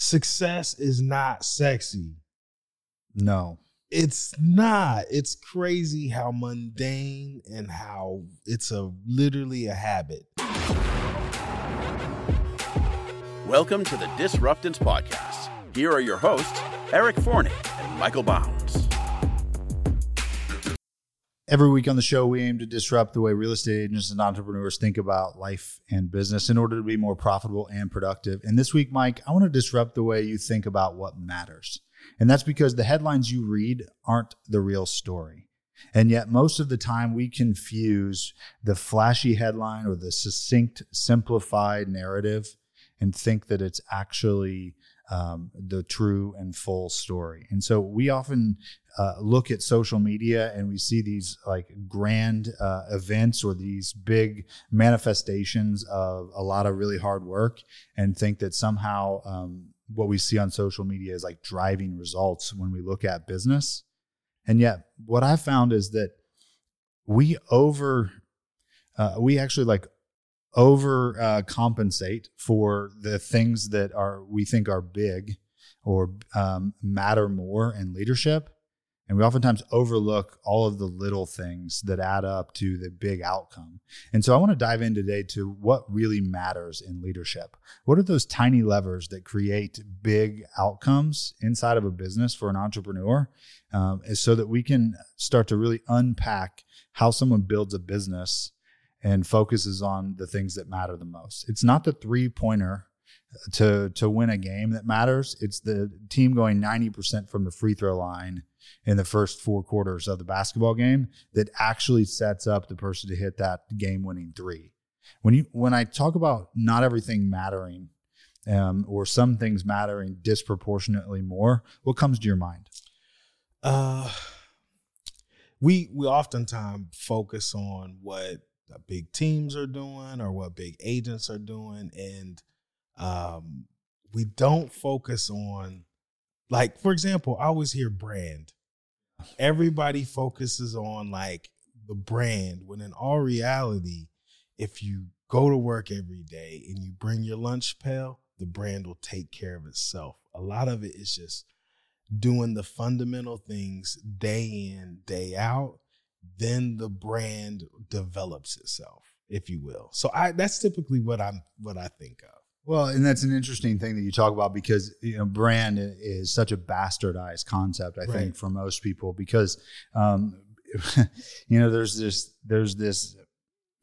success is not sexy. No. It's not. It's crazy how mundane and how it's a literally a habit. Welcome to the Disruptance Podcast. Here are your hosts, Eric Forney and Michael Bounds. Every week on the show, we aim to disrupt the way real estate agents and entrepreneurs think about life and business in order to be more profitable and productive. And this week, Mike, I want to disrupt the way you think about what matters. And that's because the headlines you read aren't the real story. And yet, most of the time, we confuse the flashy headline or the succinct, simplified narrative and think that it's actually um, the true and full story. And so we often uh, look at social media and we see these like grand uh, events or these big manifestations of a lot of really hard work and think that somehow um, what we see on social media is like driving results when we look at business. And yet, what I found is that we over, uh, we actually like over uh, compensate for the things that are we think are big or um, matter more in leadership. And we oftentimes overlook all of the little things that add up to the big outcome. And so i want to dive in today to what really matters in leadership. What are those tiny levers that create big outcomes inside of a business for an entrepreneur um, so that we can start to really unpack how someone builds a business and focuses on the things that matter the most. It's not the three pointer to to win a game that matters. It's the team going 90% from the free throw line in the first four quarters of the basketball game that actually sets up the person to hit that game winning three. When you when I talk about not everything mattering um, or some things mattering disproportionately more, what comes to your mind? Uh we we oftentimes focus on what big teams are doing or what big agents are doing and um, we don't focus on like for example i always hear brand. Everybody focuses on like the brand when in all reality if you go to work every day and you bring your lunch pail the brand will take care of itself. A lot of it is just doing the fundamental things day in day out then the brand develops itself, if you will. So I that's typically what I'm what I think of. Well, and that's an interesting thing that you talk about because you know brand is such a bastardized concept. I right. think for most people because um, you know there's this there's this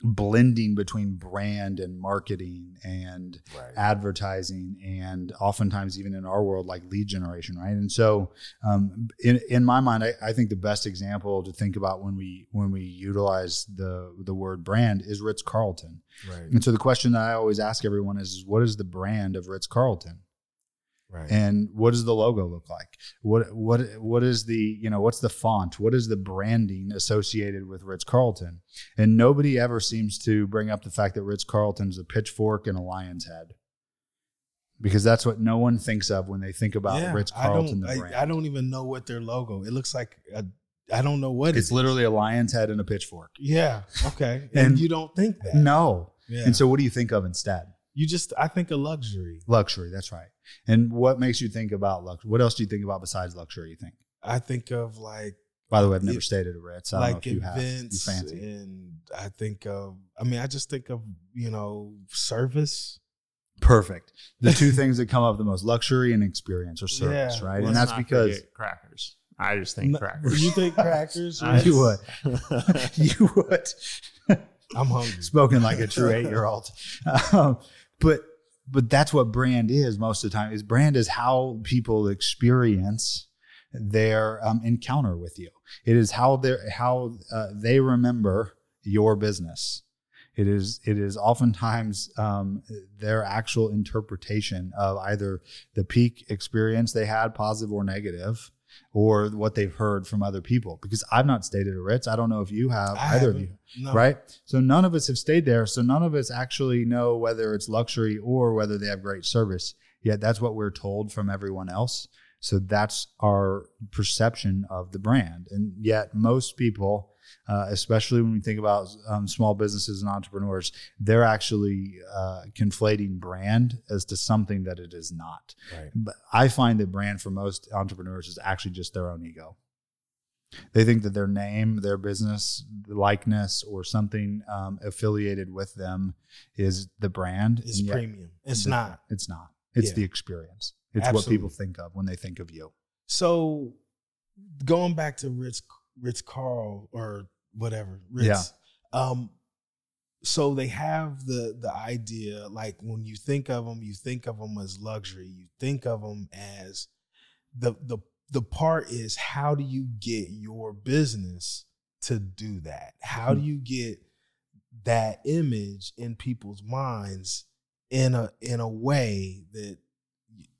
blending between brand and marketing and right. advertising and oftentimes even in our world like lead generation right? And so um, in, in my mind I, I, think the best example to think about when we when we utilize the the word brand is ritz-carlton right. And so the question that i always ask everyone is, is what is the brand of ritz-carlton Right. And what does the logo look like? What what what is the you know what's the font? What is the branding associated with Ritz Carlton? And nobody ever seems to bring up the fact that Ritz Carlton is a pitchfork and a lion's head, because that's what no one thinks of when they think about yeah, Ritz Carlton. I, I, I, don't even know what their logo. It looks like I don't know what it's literally a lion's head and a pitchfork. Yeah. Okay. and, and you don't think that? No. Yeah. And so what do you think of instead? You just I think of luxury. Luxury, that's right. And what makes you think about luxury? What else do you think about besides luxury? You think? I think of like. By the way, I've never it, stayed at a Ritz. I like events, you fancy. and I think of. I mean, I just think of you know service. Perfect. The two things that come up the most: luxury and experience or service, yeah. right? Let's and that's because crackers. I just think no, crackers. You think crackers? you would. you would. I'm hungry. Spoken like a true eight year old. Um, but but that's what brand is most of the time. Is brand is how people experience their um, encounter with you. It is how they how uh, they remember your business. It is it is oftentimes um, their actual interpretation of either the peak experience they had, positive or negative, or what they've heard from other people. Because I've not stayed at a Ritz. I don't know if you have, I either of you. No. Right? So none of us have stayed there. So none of us actually know whether it's luxury or whether they have great service. Yet that's what we're told from everyone else. So that's our perception of the brand. And yet most people uh, especially when we think about um, small businesses and entrepreneurs, they're actually uh, conflating brand as to something that it is not. Right. But I find that brand for most entrepreneurs is actually just their own ego. They think that their name, their business likeness, or something um, affiliated with them is the brand. It's premium. It's the- not. It's not. It's Yeah. the experience. It's what people think of when they think of you. So going back to Ritz Ritz Carl or whatever, Ritz. Yeah. Um so they have the the idea like when you think of them, you think of them as luxury. You think of them as the the the part is how do you get your business to do that? How do you get that image in people's minds in a in a way that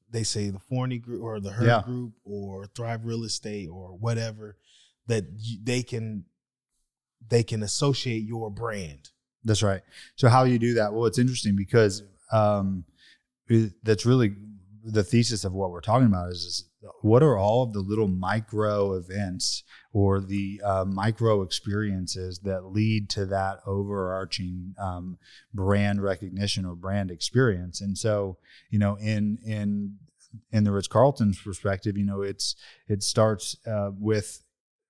they say the Forney group or the Herd Yeah. group or Thrive Real Estate or whatever that you, they can they can associate your brand. That's right. So how you do that? Well, it's interesting because um, that's really the thesis of what we're talking about is, is what are all of the little micro events or the uh, micro experiences that lead to that overarching um, brand recognition or brand experience and so you know in in in the Ritz Carlton's perspective you know it's it starts uh, with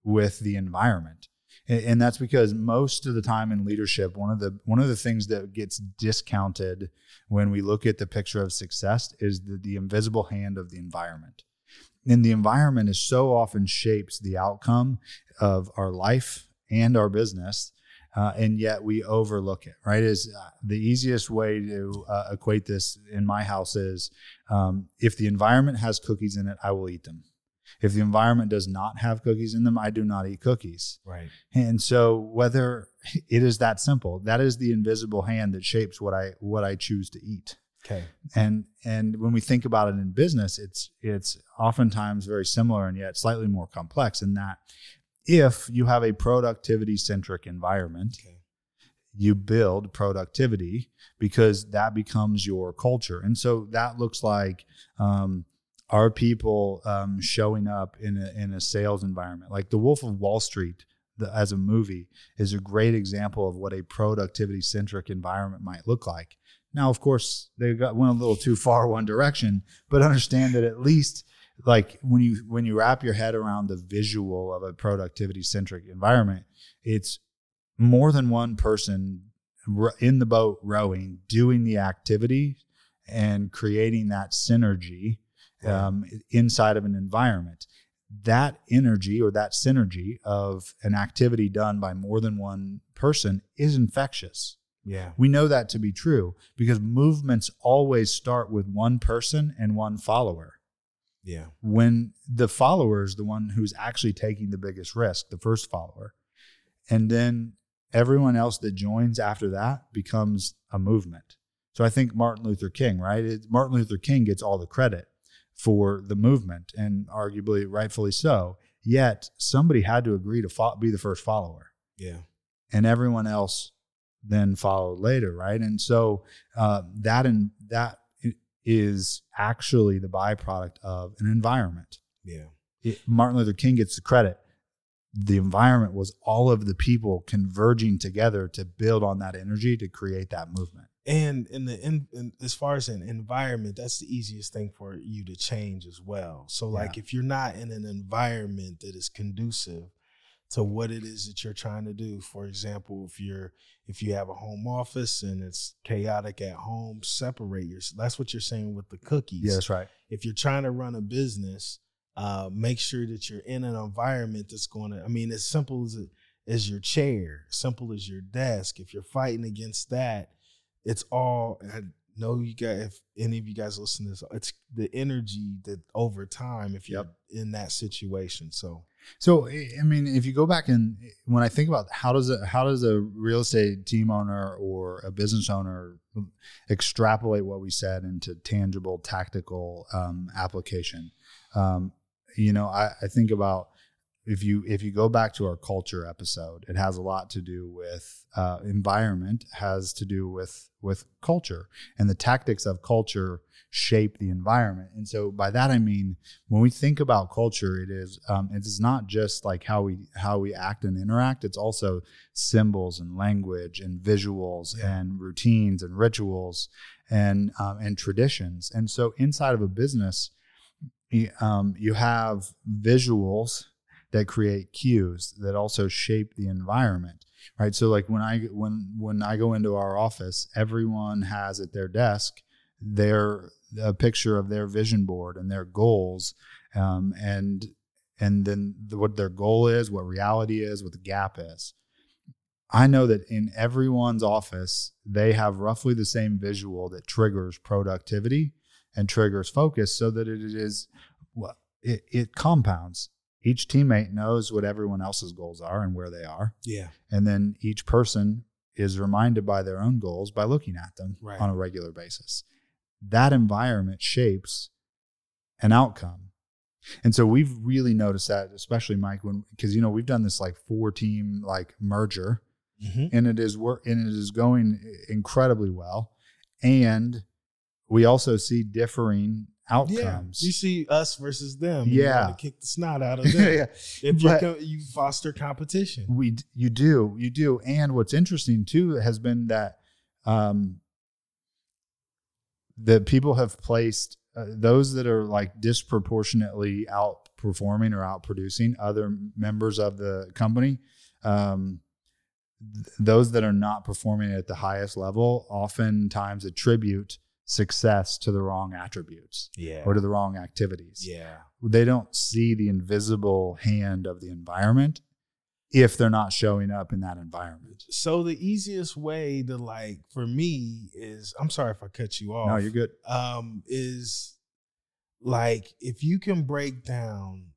with the environment. And, and that's because most of the time in leadership one of the one of the things that gets discounted when we look at the picture of success is the, the invisible hand of the environment. And the environment is so often shapes the outcome of our life and our business uh, and yet we overlook it right? Is uh, the easiest way to uh, equate this in my house is um, if the environment has cookies in it i will eat them if the environment does not have cookies in them i do not eat cookies Right. and so whether it is that simple that is the invisible hand that shapes what i what i choose to eat Okay. and and when we think about it in business it's it's oftentimes very similar and yet slightly more complex in that if you have a productivity centric environment Okay. you build productivity because that becomes your culture and so that looks like um, are people um, showing up in a, in a sales environment? Like the wolf of wall street the, as a movie is a great example of what a productivity centric environment might look like. Now, of course, they got went a little too far one direction, but understand that at least like when you when you wrap your head around the visual of a productivity centric environment, it's more than one person in the boat rowing, doing the activity and creating that synergy um, inside of an environment. That energy or that synergy of an activity done by more than one person is infectious. Yeah. We know that to be true because movements always start with one person and one follower. Yeah. When the follower is the one who's actually taking the biggest risk, the first follower. And then everyone else that joins after that becomes a movement. So I think Martin Luther King, right? It, Martin Luther King gets all the credit for the movement and arguably rightfully so. Yet somebody had to agree to fo- be the first follower Yeah. and everyone else then followed later, right? And so uh, that and that is actually the byproduct of an environment. Yeah. It, Martin Luther King gets the credit. The environment was all of the people converging together to build on that energy to create that movement. And in the in, in as far as an environment, that's the easiest thing for you to change as well. So like Yeah. if you're not in an environment that is conducive to what it is that you're trying to do. For example, if you're if you have a home office and it's chaotic at home, separate yourself. That's what you're saying with the cookies. Yeah, that's right. if you're trying to run a business, uh, make sure that you're in an environment that's going to. I mean, as simple as it, as your chair, simple as your desk. If you're fighting against that, it's all. I know you guys. If any of you guys listen to this, it's the energy that over time, if you're in that situation. So So I I mean, if you go back and when I think about how does a how does a real estate team owner or a business owner extrapolate what we said into tangible, tactical um, application? Um, you know, I, I think about if you if you go back to our culture episode, it has a lot to do with uh, environment, has to do with with culture, and the tactics of culture shape the environment. And so by that I mean when we think about culture, it is um, it is not just like how we how we act and interact. It's also symbols and language and visuals Yeah. and routines and rituals and um, and traditions. And so inside of a business, um, you have visuals that create cues that also shape the environment right? So like when i when when i go into our office everyone has at their desk their a picture of their vision board and their goals um, and and then the, what their goal is what reality is what the gap is. I know that in everyone's office they have roughly the same visual that triggers productivity and triggers focus so that it is well, it, it compounds each teammate knows what everyone else's goals are and where they are Yeah. and then each person is reminded by their own goals by looking at them Right. on a regular basis that environment shapes an outcome and so we've really noticed that especially mike when because you know we've done this like four team like merger Mm-hmm. and it is work and it is going incredibly well and we also see differing Yeah. outcomes You see us versus them. Yeah. kick the snot out of them. yeah If you But- you foster competition. we you do you do and what's interesting too has been that um that people have placed uh, those that are like disproportionately outperforming or outproducing other members of the company um th- those that are not performing at the highest level oftentimes attribute success to the wrong attributes Yeah. or to the wrong activities yeah. they don't see the invisible hand of the environment if they're not showing up in that environment. So the easiest way to like for me is I'm sorry if I cut you off. No, you're good. um, is like if you can break down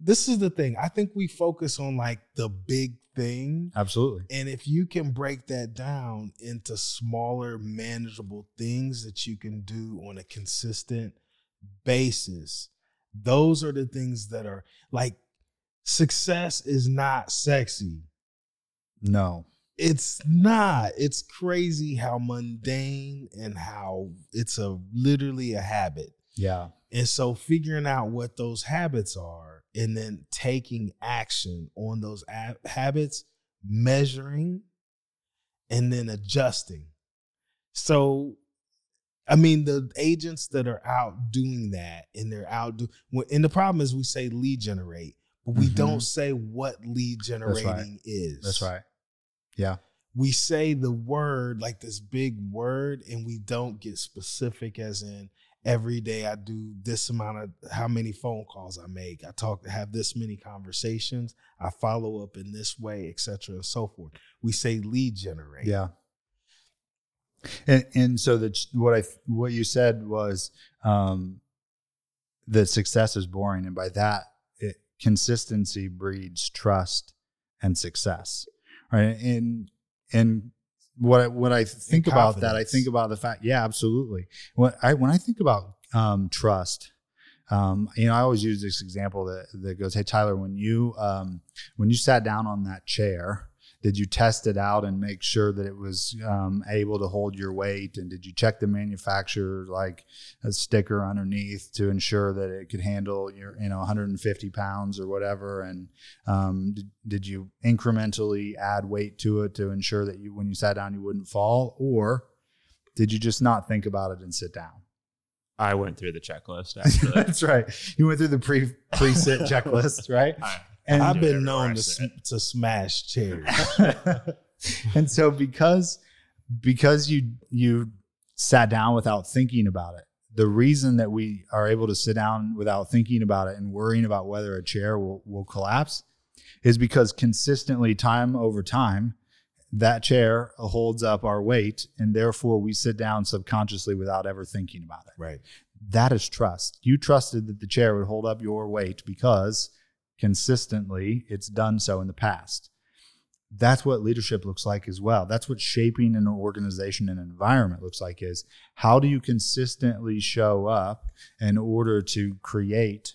this is the thing i think we focus on like the big thing Absolutely. and if you can break that down into smaller manageable things that you can do on a consistent basis those are the things that are like success is not sexy No. it's not it's crazy how mundane and how it's a literally a habit Yeah. and so figuring out what those habits are and then taking action on those a- habits, measuring, and then adjusting. So, I mean, the agents that are out doing that and they're out do, and the problem is we say lead generate, but we Mhm. don't say what lead generating is. That's right. Yeah. We say the word like this big word, and we don't get specific as in every day I do this amount of how many phone calls I make. I talk have this many conversations. I follow up in this way, etc. and so forth. We say lead generate. Yeah. And and so that what I what you said was um that success is boring and by that it, consistency breeds trust and success. Right? And and what I, what I think about that I think about the fact yeah, absolutely. When I when I think about um trust um, you know, I always use this example that, that goes, Hey, Tyler, when you, um, when you sat down on that chair, did you test it out and make sure that it was um, able to hold your weight? And did you check the manufacturer like a sticker underneath to ensure that it could handle your, you know, 150 pounds or whatever? And um, did, did you incrementally add weight to it to ensure that you, when you sat down, you wouldn't fall? Or did you just not think about it and sit down? I went through the checklist actually. That's right. You went through the pre pre sit checklist, right? I- And I've been known to, sm- to smash chairs. and so because because you you sat down without thinking about it the reason that we are able to sit down without thinking about it and worrying about whether a chair will, will collapse is because consistently time over time that chair holds up our weight and therefore we sit down subconsciously without ever thinking about it right. that is trust. You trusted that the chair would hold up your weight because consistently it's done so in the past. That's what leadership looks like as well. That's what shaping an organization and environment looks like is how do you consistently show up in order to create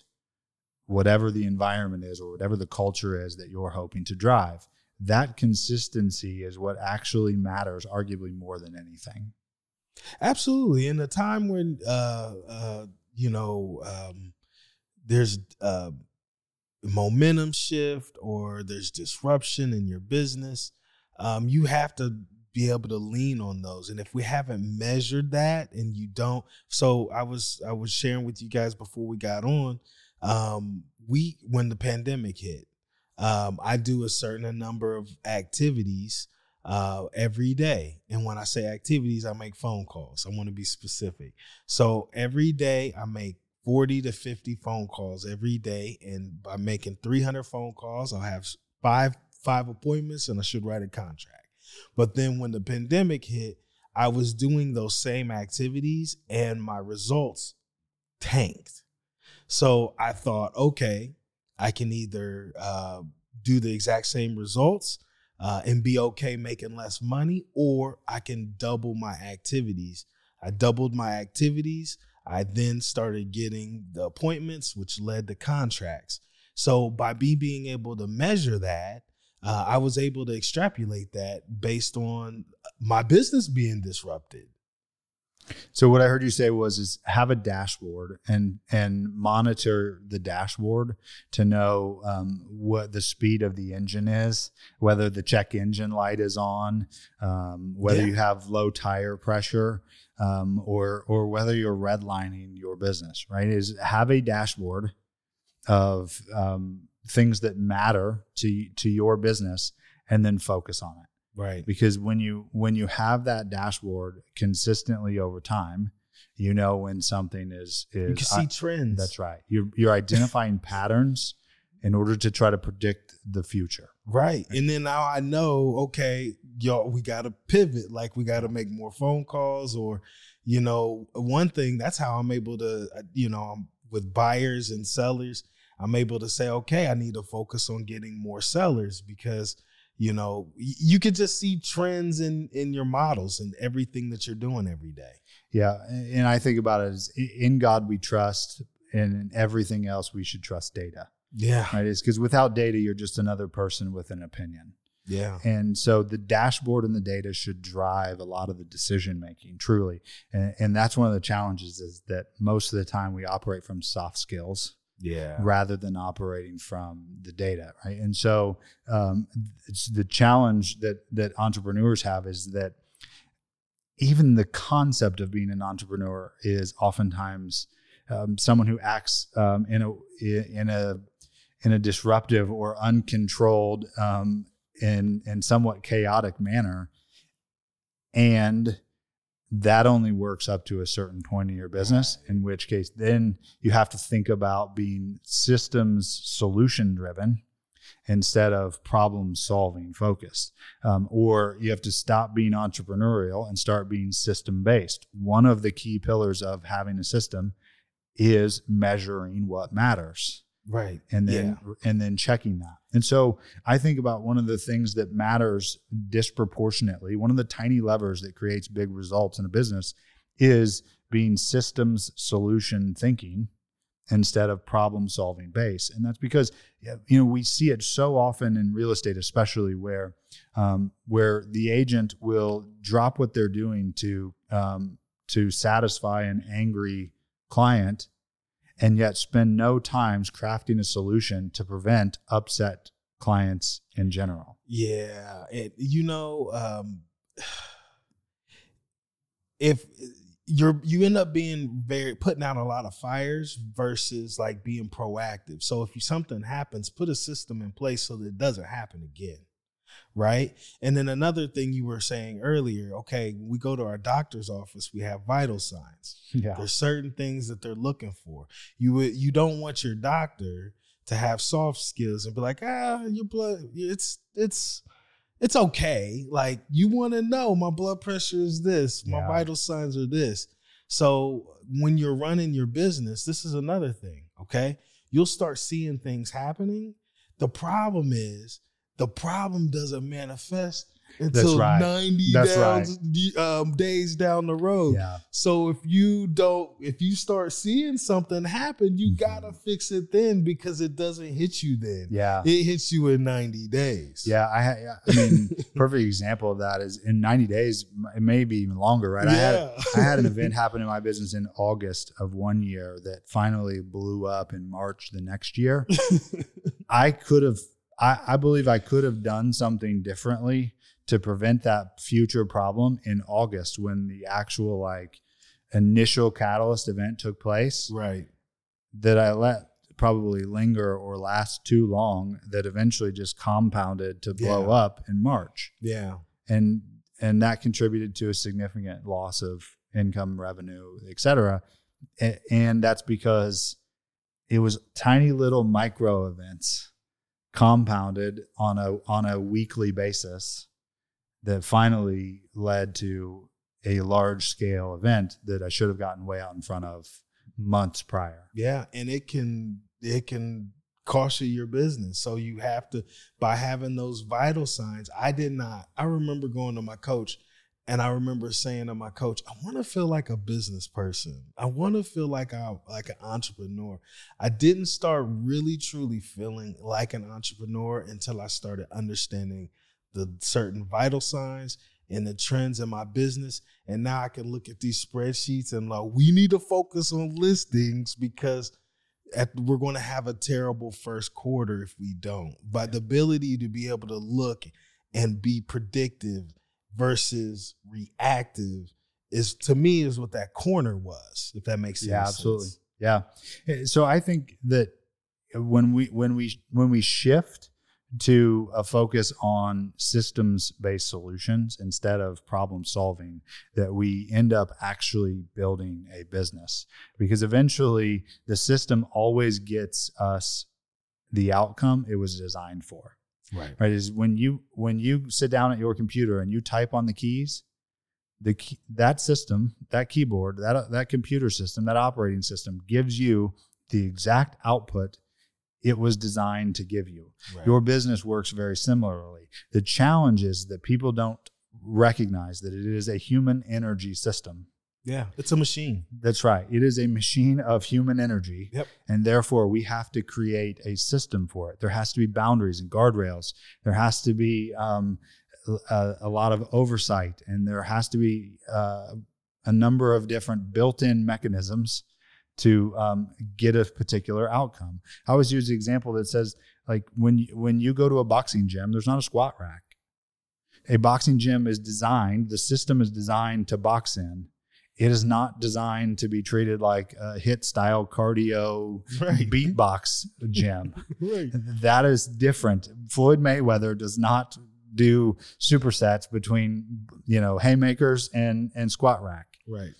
whatever the environment is or whatever the culture is that you're hoping to drive. That consistency is what actually matters, arguably more than anything. Absolutely. In a time when uh uh you know um there's uh momentum shift or there's disruption in your business, um you have to be able to lean on those. And if we haven't measured that and you don't so I was I was sharing with you guys before we got on um we when the pandemic hit um I do a certain number of activities uh, every day. And when I say activities, I make phone calls. I want to be specific. So every day I make 40 to 50 phone calls every day. And by making 300 phone calls, I'll have five, five appointments and I should write a contract. But then when the pandemic hit, I was doing those same activities and my results tanked. So I thought, okay, I can either uh, do the exact same results uh, and be okay making less money, or I can double my activities. I doubled my activities. I then started getting the appointments, which led to contracts. So by me being able to measure that, uh, I was able to extrapolate that based on my business being disrupted. So what I heard you say was is have a dashboard and and monitor the dashboard to know um, what the speed of the engine is, whether the check engine light is on, um, whether Yeah. you have low tire pressure, um, or or whether you're redlining your business. Right? Is have a dashboard of um, things that matter to to your business, and then focus on it Right. because when you when you have that dashboard consistently over time you know when something is is You can see I- trends. that's right you're you're identifying patterns in order to try to predict the future Right. And then now I know, okay, y'all, we got to pivot. Like we got to make more phone calls or, you know, one thing that's how I'm able to, uh, you know, I'm with buyers and sellers, I'm able to say, okay, I need to focus on getting more sellers because, you know, you could just see trends in in your models and everything that you're doing every day. yeah and i think about it as in god we trust and in everything else we should trust data Yeah. right is because without data you're just another person with an opinion Yeah. And so the dashboard and the data should drive a lot of the decision making, truly. And, and that's one of the challenges is that most of the time we operate from soft skills Yeah. rather than operating from the data, right? And so um, it's the challenge that that entrepreneurs have is that even the concept of being an entrepreneur is oftentimes um, someone who acts um, in a in a in a disruptive or uncontrolled um, in in somewhat chaotic manner, and that only works up to a certain point in your business. In which case, then you have to think about being systems solution driven instead of problem solving focused. Um, or you have to stop being entrepreneurial and start being system based. One of the key pillars of having a system is measuring what matters Right. and then and then checking that. And so I think about one of the things that matters disproportionately, one of the tiny levers that creates big results in a business is being systems solution thinking instead of problem solving base. And that's because you know we see it so often in real estate, especially where um, where the agent will drop what they're doing to um, to satisfy an angry client and yet spend no times crafting a solution to prevent upset clients in general. Yeah, and you know, um, if you're you end up being very putting out a lot of fires versus like being proactive. So if you, something happens, put a system in place so that it doesn't happen again. Right. And then another thing you were saying earlier, okay, we go to our doctor's office, we have vital signs. Yeah. There's certain things that they're looking for. You would you don't want your doctor to have soft skills and be like, ah, your blood, it's it's it's okay. Like you want to know my blood pressure is this, my Yeah. vital signs are this. So when you're running your business, this is another thing. Okay, you'll start seeing things happening. The problem is the problem doesn't manifest until right. 90 That's down, um, days down the road. Yeah. So if you don't, if you start seeing something happen, you Mhm. gotta fix it then because it doesn't hit you then. Yeah. It hits you in 90 days. Yeah, I, I mean, perfect example of that is in 90 days, it may be even longer, right? I had I had an event happen in my business in August of one year that finally blew up in March the next year. I could have, I, I believe I could have done something differently to prevent that future problem in August when the actual like initial catalyst event took place right. that I let probably linger or last too long that eventually just compounded to blow Yeah. up in March. Yeah. And and that contributed to a significant loss of income, revenue, et cetera. And that's because it was tiny little micro events compounded on a on a weekly basis that finally led to a large scale event that I should have gotten way out in front of months prior. Yeah. And it can, it can cost you your business. So you have to, by having those vital signs, I did not, I remember going to my coach and I remember saying to my coach, I want to feel like a business person. I want to feel like I like an entrepreneur. I didn't start really truly feeling like an entrepreneur until I started understanding the certain vital signs and the trends in my business. And now I can look at these spreadsheets and like, we need to focus on listings because at, we're going to have a terrible first quarter if we don't. But the ability to be able to look and be predictive versus reactive is to me is what that corner was. If that makes sense. Yeah, absolutely. Yeah. So I think that when we when we when we shift to a focus on systems based solutions instead of problem solving that we end up actually building a business because eventually the system always gets us the outcome it was designed for Right. right is when you when you sit down at your computer and you type on the keys the key, that system that keyboard that that computer system that operating system gives you the exact output it was designed to give you Right. your business works very similarly the challenge is that people don't recognize that it is a human energy system yeah, it's a machine. that's right. It is a machine of human energy. Yep. and therefore we have to create a system for it. There has to be boundaries and guardrails. There has to be um, a, a lot of oversight. And there has to be uh, a number of different built-in mechanisms to um, get a particular outcome. I always use the example that says like when you, when you go to a boxing gym there's not a squat rack. A boxing gym is designed the system is designed to box in it is not designed to be treated like a HIIT style cardio Right. beatbox gym. Right. that is different. Floyd Mayweather does not do supersets between you know haymakers and and squat rack Right.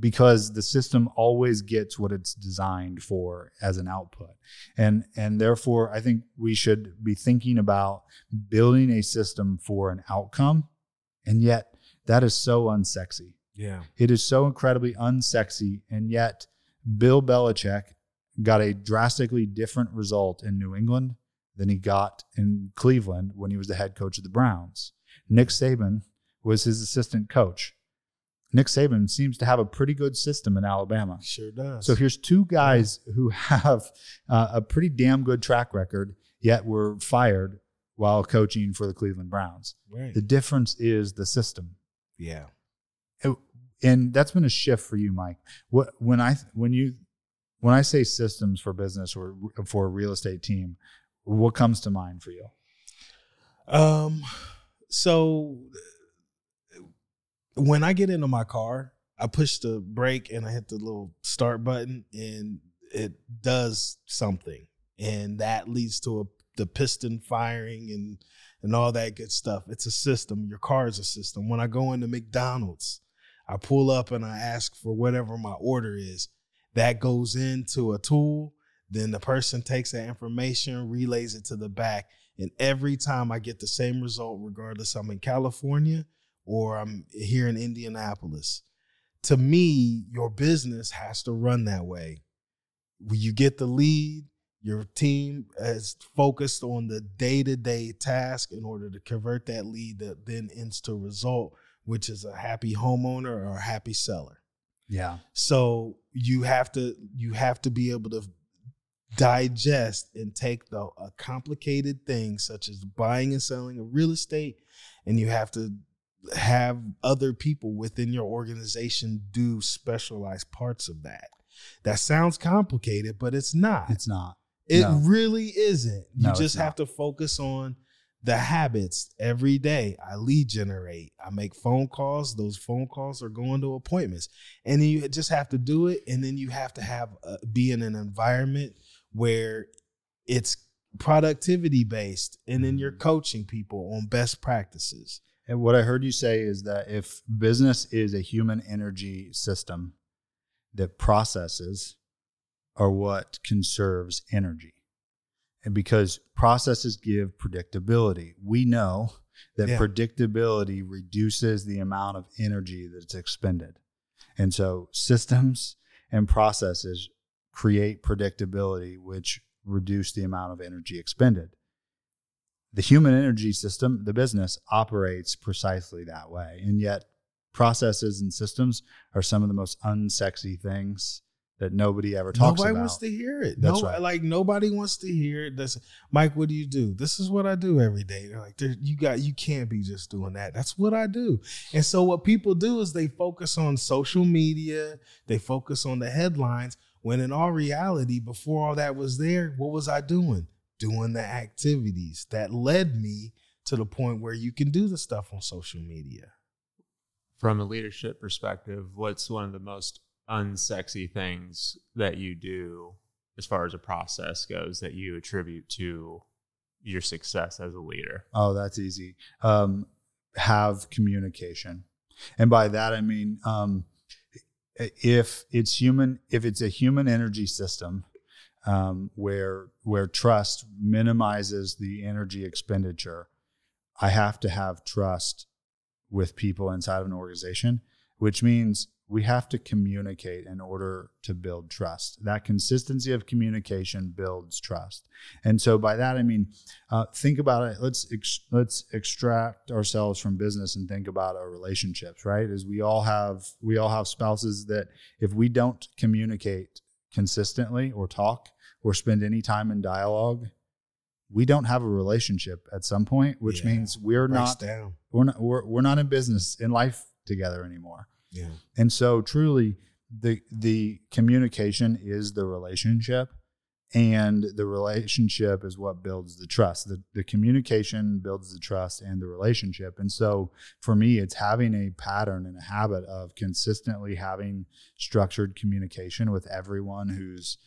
because the system always gets what it's designed for as an output and and therefore i think we should be thinking about building a system for an outcome and yet that is so unsexy Yeah. it is so incredibly unsexy, and yet Bill Belichick got a drastically different result in New England than he got in Cleveland when he was the head coach of the Browns. Nick Saban was his assistant coach. Nick Saban seems to have a pretty good system in Alabama. Sure does. So here's two guys who have uh, a pretty damn good track record, yet were fired while coaching for the Cleveland Browns. right. The difference is the system yeah. And that's been a shift for you, Mike. What when I when you when I say systems for business or for a real estate team, what comes to mind for you? Um, so when I get into my car, I push the brake and I hit the little start button, and it does something, and that leads to a, the piston firing and and all that good stuff. It's a system. Your car is a system. When I go into McDonald's, I pull up and I ask for whatever my order is. That goes into a tool. Then the person takes that information, relays it to the back, and every time I get the same result, regardless I'm in California or I'm here in Indianapolis. To me, your business has to run that way. When you get the lead, Your team is focused on the day to day task in order to convert that lead that then ends to result, which is a happy homeowner or a happy seller. Yeah. So you have to you have to be able to digest and take the a complicated things such as buying and selling of real estate, and you have to have other people within your organization do specialized parts of that. That sounds complicated, but it's not. It's not. It No. really isn't. You No, just have to focus on the habits every day. I lead generate. I make phone calls. Those phone calls are going to appointments, and then you just have to do it. And then you have to have uh, be in an environment where it's productivity based, and then you're coaching people on best practices. And what I heard you say is that if business is a human energy system, that processes are what conserves energy. And because processes give predictability, we know that Yeah. predictability reduces the amount of energy that's expended. And so systems and processes create predictability, which reduce the amount of energy expended the human energy system, the business, operates precisely that way. And yet, processes and systems are some of the most unsexy things that nobody ever talks Nobody about. Nobody wants to hear it. That's no, right. like nobody wants to hear it. That's Mike. What do you do? This is what I do every day. They're like, "There- you got, you can't be just doing that. That's what I do. And so what people do is they focus on social media. They focus on the headlines. When in all reality, before all that was there, what was I doing? Doing the activities that led me to the point where you can do the stuff on social media. From a leadership perspective, what's one of the most unsexy things that you do as far as a process goes that you attribute to your success as a leader? Oh, that's easy. Um, have communication, and by that I mean um, if it's human, if it's a human energy system um, where where trust minimizes the energy expenditure, I have to have trust with people inside of an organization, which means we have to communicate in order to build trust. That consistency of communication builds trust. And so by that I mean, uh, think about it. Let's ex- let's extract ourselves from business and think about our relationships. Right? As we all have we all have spouses that if we don't communicate consistently or talk or spend any time in dialogue, we don't have a relationship at some point, which Yeah. means we're not we're not we're, we're not in business in life together anymore. Yeah. And so truly the the communication is the relationship and the relationship is what builds the trust. The the communication builds the trust and the relationship. And so for me it's having a pattern and a habit of consistently having structured communication with everyone who's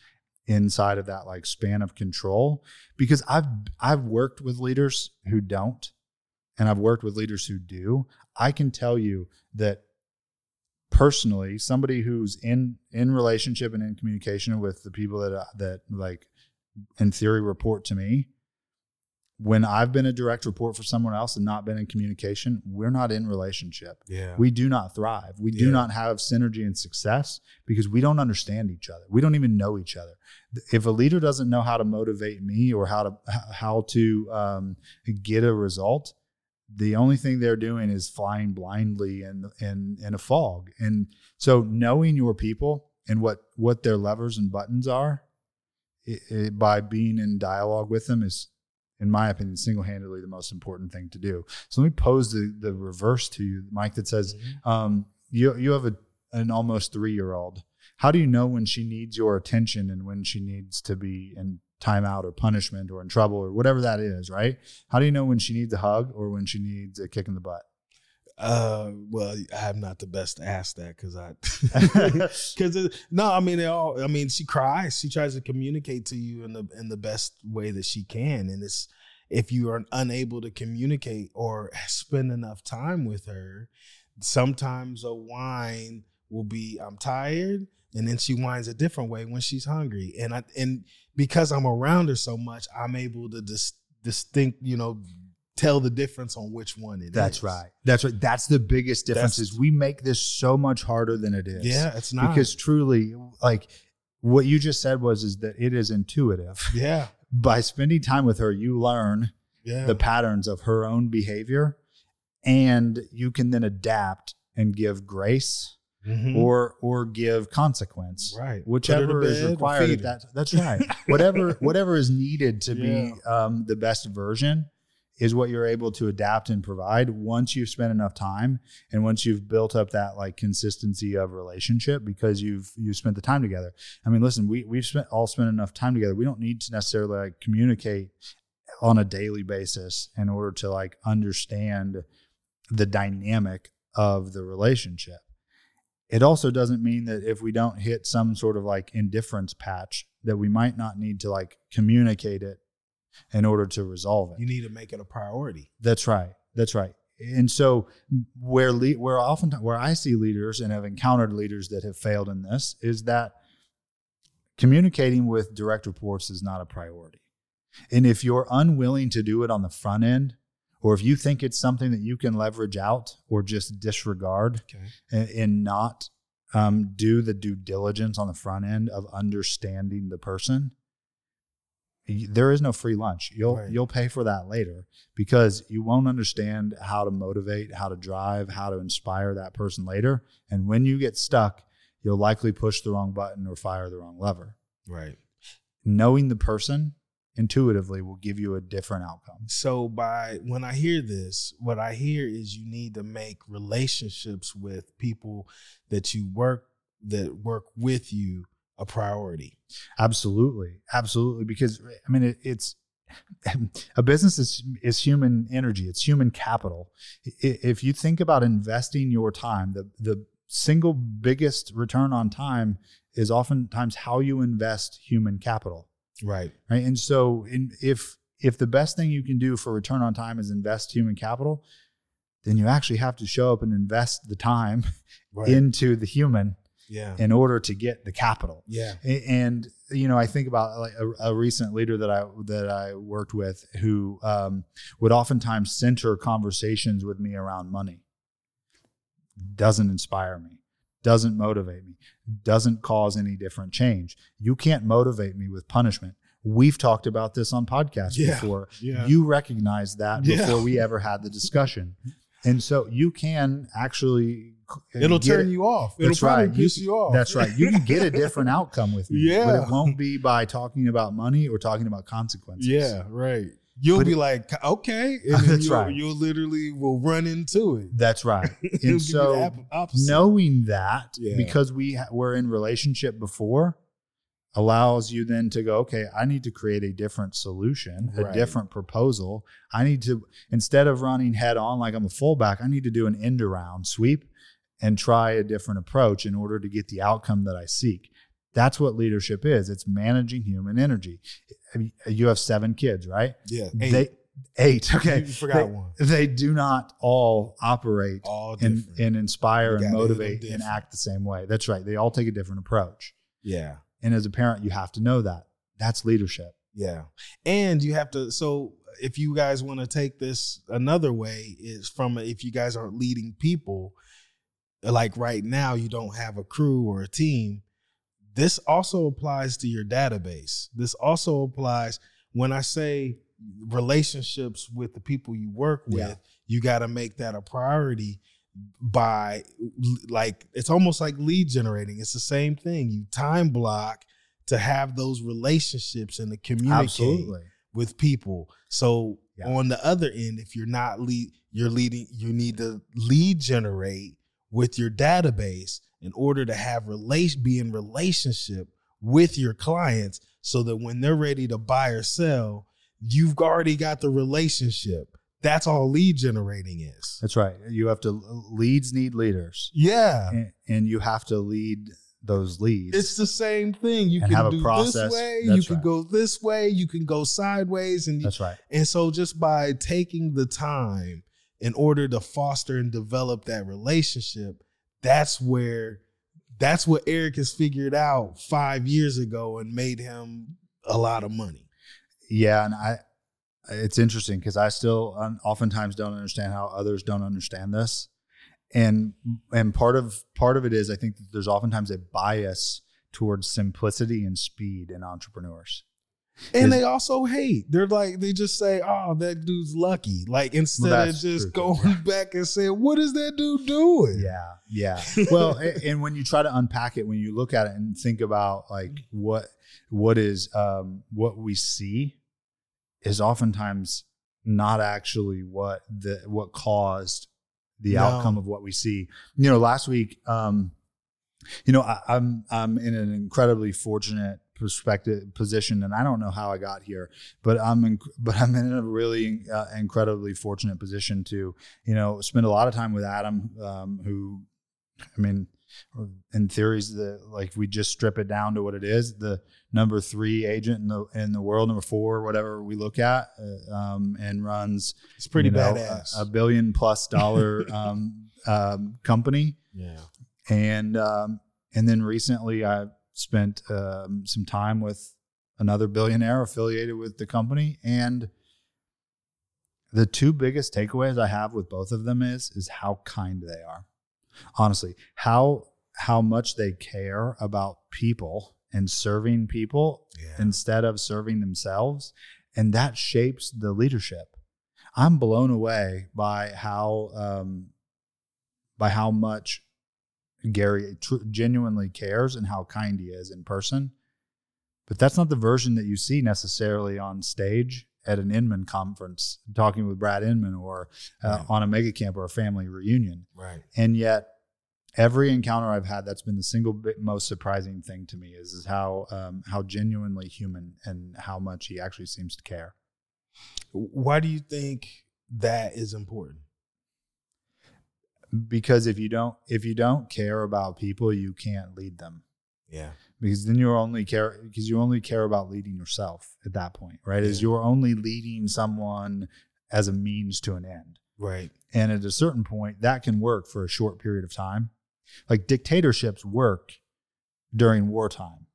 inside of that like span of control because I've I've worked with leaders who don't and I've worked with leaders who do. I can tell you that personally somebody who's in in relationship and in communication with the people that uh, that like in theory report to me when i've been a direct report for someone else and not been in communication we're not in relationship Yeah. we do not thrive we do Yeah. not have synergy and success because we don't understand each other we don't even know each other if a leader doesn't know how to motivate me or how to how to um, get a result the only thing they're doing is flying blindly in in in a fog. And so knowing your people and what what their levers and buttons are i i by being in dialogue with them is in my opinion single-handedly the most important thing to do. So let me pose the the reverse to you Mike that says um, you you have a an almost 3-year-old. How do you know when she needs your attention and when she needs to be in timeout or punishment or in trouble or whatever that is, right? How do you know when she needs a hug or when she needs a kick in the butt? Uh, well, I'm not the best to ask that because I, because no, I mean, they all. I mean, she cries. She tries to communicate to you in the in the best way that she can, and it's if you are unable to communicate or spend enough time with her, sometimes a whine will be, "I'm tired," and then she whines a different way when she's hungry, and I and because I'm around her so much, I'm able to dis, distinct, you know, tell the difference on which one it is. That's right. That's right. That's the biggest difference That's- is we make this so much harder than it is. Yeah, it's not Because truly, like what you just said was is that it is intuitive. Yeah. By spending time with her, you learn Yeah. the patterns of her own behavior and you can then adapt and give grace Mhm. or or give consequence. Right. Put her to whichever is required at that. that's right. Whatever whatever is needed to be um, the best version is what you're able to adapt and provide once you've spent enough time and once you've built up that like consistency of relationship because you've you've spent the time together. I mean listen we we've spent all spent enough time together. We don't need to necessarily like communicate on a daily basis in order to like understand the dynamic of the relationship it also doesn't mean that if we don't hit some sort of like indifference patch that we might not need to like communicate it in order to resolve it You need to make it a priority. that's right. That's right. And so where le- where often where I see leaders and have encountered leaders that have failed in this is that communicating with direct reports is not a priority. And if you're unwilling to do it on the front end, or if you think it's something that you can leverage out or just disregard Okay. and, and not um, do the due diligence on the front end of understanding the person, there is no free lunch. You'll Right. you'll pay for that later because you won't understand how to motivate, how to drive, how to inspire that person later. And when you get stuck, you'll likely push the wrong button or fire the wrong lever. Right. Knowing the person intuitively will give you a different outcome. So by when I hear this, what I hear is you need to make relationships with people that you work that work with you a priority. Absolutely, absolutely. Because I mean, it, it's a business is is human energy. It's human capital. If you think about investing your time, the the single biggest return on time is oftentimes how you invest human capital, Right. right? And so, in, if if the best thing you can do for return on time is invest human capital, then you actually have to show up and invest the time Right. into the human yeah. in order to get the capital. yeah. And you know i think about like a, a recent leader that i that i worked with who um, would oftentimes center conversations with me around money doesn't inspire me doesn't motivate me doesn't cause any different change you can't motivate me with punishment we've talked about this on podcasts Yeah. before Yeah. you recognize that Yeah. before we ever had the discussion and so you can actually uh, It'll turn it- you off. It'll that's probably right. piss You- you, off. that's right. You can get a different outcome with me, Yeah. but it won't be by talking about money or talking about consequences. Yeah, right. You'll But be it- like, okay, and That's you'll, right. you'll literally will run into it. that's right. It'll give you And so knowing that Yeah. because we ha- were in relationship before allows you then to go, okay, I need to create a different solution, a Right. different proposal. I need to instead of running head on like I'm a fullback, I need to do an end around sweep and try a different approach in order to get the outcome that I seek. That's what leadership is. It's managing human energy. I mean, You have seven kids, right? yeah, They eight. eight. Okay. You forgot They- one. They do not all operate All and, and inspire and gotta hit them motivate and act the same way. That's right. They all take a different approach. yeah, And as a parent, you have to know that. That's leadership. yeah, and you have to. So if you guys want to take this another way, is from if you guys aren't leading people, like right now, you don't have a crew or a team. This also applies to your database. This also applies when I say relationships with the people you work with. Yeah. You got to make that a priority by like it's almost like lead generating. It's the same thing. You time block to have those relationships and to communicate Absolutely. with people. So Yeah. on the other end, if you're not lead, you're leading. You need to lead generate with your database in order to have relation be in relationship with your clients, so that when they're ready to buy or sell, you've already got the relationship. That's all lead generating is. That's right. You have to uh, leads need leaders, Yeah. and, and you have to lead those leads. It's the same thing. You can have a do process. this way, you can right. go this way, you can go sideways, and That's right. And so just by taking the time in order to foster and develop that relationship, that's where that's what Eric has figured out 5 years ago and made him a lot of money. Yeah, and I, it's interesting because I still oftentimes don't understand how others don't understand this, and and part of part of it is I think that there's oftentimes a bias towards simplicity and speed in entrepreneurs. And they also hate. They're like they just say, "Oh, that dude's lucky." Like instead of just going back and saying, "What is that dude doing?" Yeah, yeah. Well, and when you try to unpack it, when you look at it and think about like what what is um, what we see, is oftentimes not actually what the what caused the No. outcome of what we see. You know, last week, um, you know, I, I'm I'm in an incredibly fortunate perspective position, and I don't know how I got here, but I'm in, but I'm in a really uh, incredibly fortunate position to you know spend a lot of time with Adam, um, who, I mean, in theories that like we just strip it down to what it is the number three agent in the in the world number four whatever we look at uh, um, and runs It's pretty you know, badass. a, a billion plus dollar um, um, company yeah. and um, and then recently I spent um, some time with another billionaire affiliated with the company, and the two biggest takeaways I have with both of them is is how kind they are. Honestly, how how much they care about people and serving people Yeah. instead of serving themselves, and that shapes the leadership. I'm blown away by how um, by how much Gary tr- genuinely cares and how kind he is in person. But that's not the version that you see necessarily on stage at an Inman conference, talking with Brad Inman or uh, Right. on a mega camp or a family reunion. right. And yet, every encounter I've had, that's been the single bit most surprising thing to me is, is how um, how genuinely human and how much he actually seems to care. Why do you think that is important? Because if you don't if you don't care about people, you can't lead them. Yeah. because then you're only care because you only care about leading yourself at that point right is you're only leading someone as a means to an end Right. and at a certain point that can work for a short period of time like dictatorships work during wartime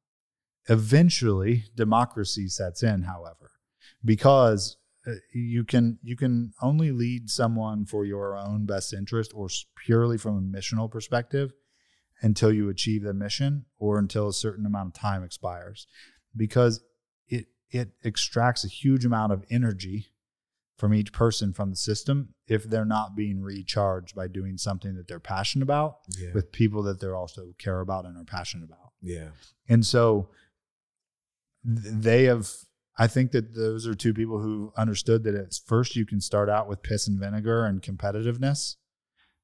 eventually democracy sets in however because Uh, you can you can only lead someone for your own best interest or purely from a missional perspective until you achieve the mission or until a certain amount of time expires because it it extracts a huge amount of energy from each person from the system if they're not being recharged by doing something that they're passionate about Yeah. with people that they also care about and are passionate about yeah. and so th- they have I think that those are two people who understood that at first you can start out with piss and vinegar and competitiveness,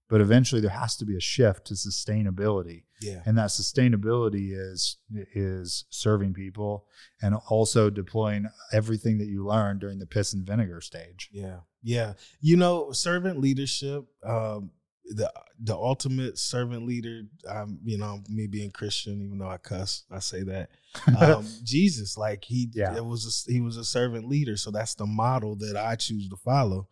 but eventually there has to be a shift to sustainability. Yeah. And that sustainability is is serving people and also deploying everything that you learn during the piss and vinegar stage. Yeah, yeah. You know, servant leadership, um, the the ultimate servant leader. Um, you know, me being Christian, even though I cuss, I say that. Um, Jesus, like he, Yeah. it was a, he was a servant leader, so that's the model that I choose to follow,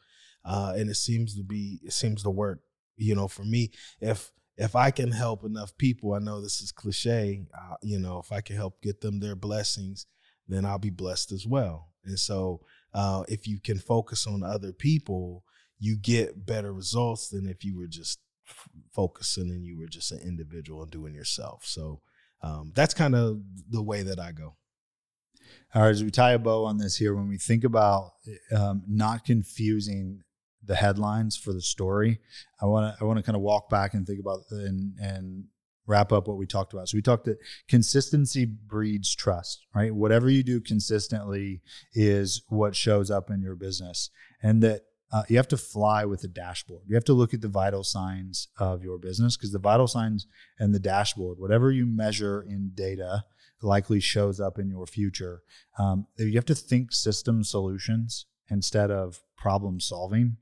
uh, and it seems to be, it seems to work. You know, for me, if if I can help enough people, I know this is cliche. Uh, you know, if I can help get them their blessings, then I'll be blessed as well. And so, uh, if you can focus on other people, you get better results than if you were just f- focusing and you were just an individual and doing yourself. So um, that's kind of the way that I go. All right, as we tie a bow on this here, when we think about um, not confusing the headlines for the story, I want to I want to kind of walk back and think about and and wrap up what we talked about. So we talked that consistency breeds trust, right? Whatever you do consistently is what shows up in your business, and that uh, you have to fly with a dashboard. You have to look at the vital signs of your business because the vital signs and the dashboard, whatever you measure in data, likely shows up in your future. Um, you have to think system solutions instead of problem solving.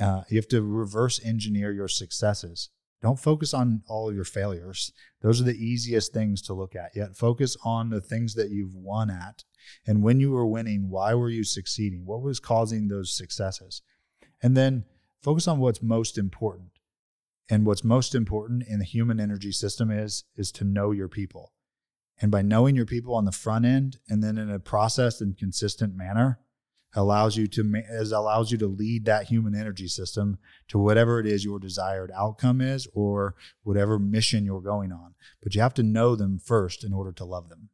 Uh, you have to reverse engineer your successes. Don't focus on all your failures. Those are the easiest things to look at. Yet focus on the things that you've won at. And when you were winning, why were you succeeding? What was causing those successes? And then focus on what's most important. And what's most important in the human energy system is is to know your people. And by knowing your people on the front end and then in a processed and consistent manner, allows you to as allows you to lead that human energy system to whatever it is your desired outcome is or whatever mission you're going on. But you have to know them first in order to love them